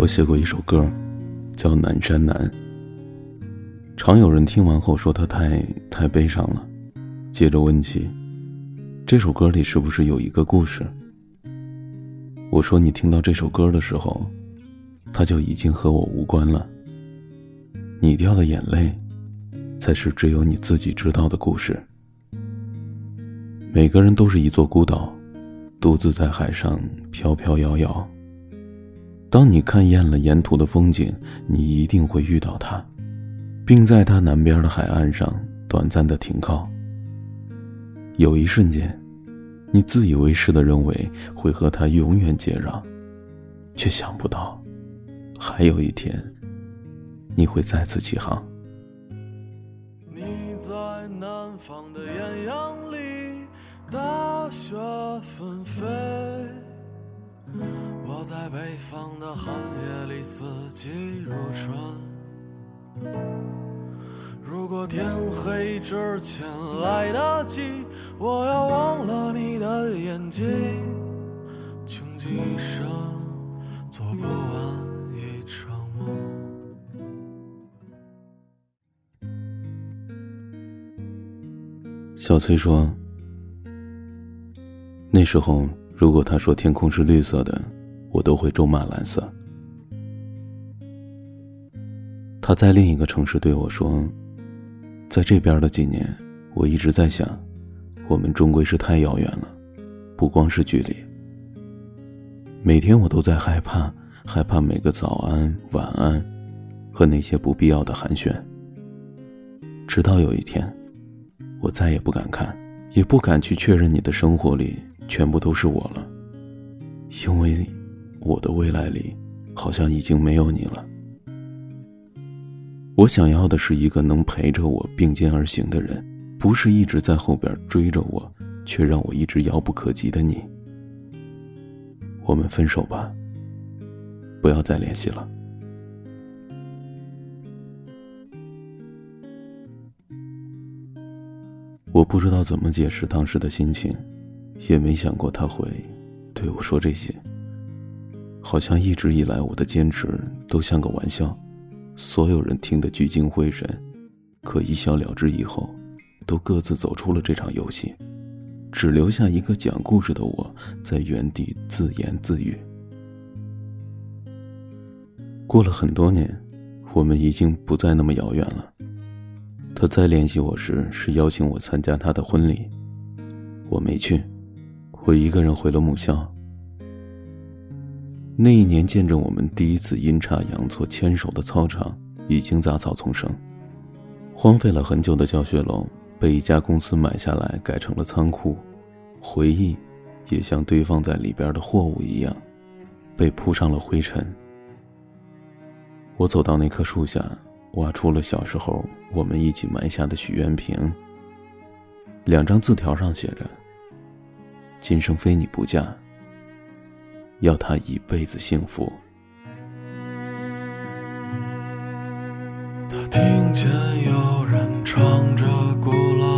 我写过一首歌，叫《南山南》。常有人听完后说他太太悲伤了，接着问起，这首歌里是不是有一个故事？我说你听到这首歌的时候，它就已经和我无关了。你掉的眼泪，才是只有你自己知道的故事。每个人都是一座孤岛，独自在海上飘飘摇摇。当你看厌了沿途的风景，你一定会遇到他，并在他南边的海岸上短暂的停靠。有一瞬间，你自以为是的认为会和他永远接壤，却想不到，还有一天，你会再次起航。你在南方的艳阳里，大雪纷飞。我在北方的寒夜里，四季如春。如果天黑之前来得及，我要忘了你的眼睛，穷极一生做不完一场梦。小崔说：“那时候，如果他说天空是绿色的。”我都会咒骂蓝色。他在另一个城市对我说：“在这边的几年，我一直在想，我们终归是太遥远了，不光是距离。每天我都在害怕，害怕每个早安、晚安，和那些不必要的寒暄。直到有一天，我再也不敢看，也不敢去确认你的生活里全部都是我了，因为。”我的未来里，好像已经没有你了。我想要的是一个能陪着我并肩而行的人，不是一直在后边追着我，却让我一直遥不可及的你。我们分手吧，不要再联系了。我不知道怎么解释当时的心情，也没想过他会对我说这些。好像一直以来我的坚持都像个玩笑，所有人听得聚精会神，可一笑了之以后，都各自走出了这场游戏，只留下一个讲故事的我在原地自言自语。过了很多年，我们已经不再那么遥远了。他再联系我时是邀请我参加他的婚礼，我没去，我一个人回了母校。那一年，见证我们第一次阴差阳错牵手的操场，已经杂草丛生。荒废了很久的教学楼，被一家公司买下来，改成了仓库。回忆，也像堆放在里边的货物一样，被铺上了灰尘。我走到那棵树下，挖出了小时候我们一起埋下的许愿瓶。两张字条上写着：“今生非你不嫁。”要他一辈子幸福。他听见有人唱着古老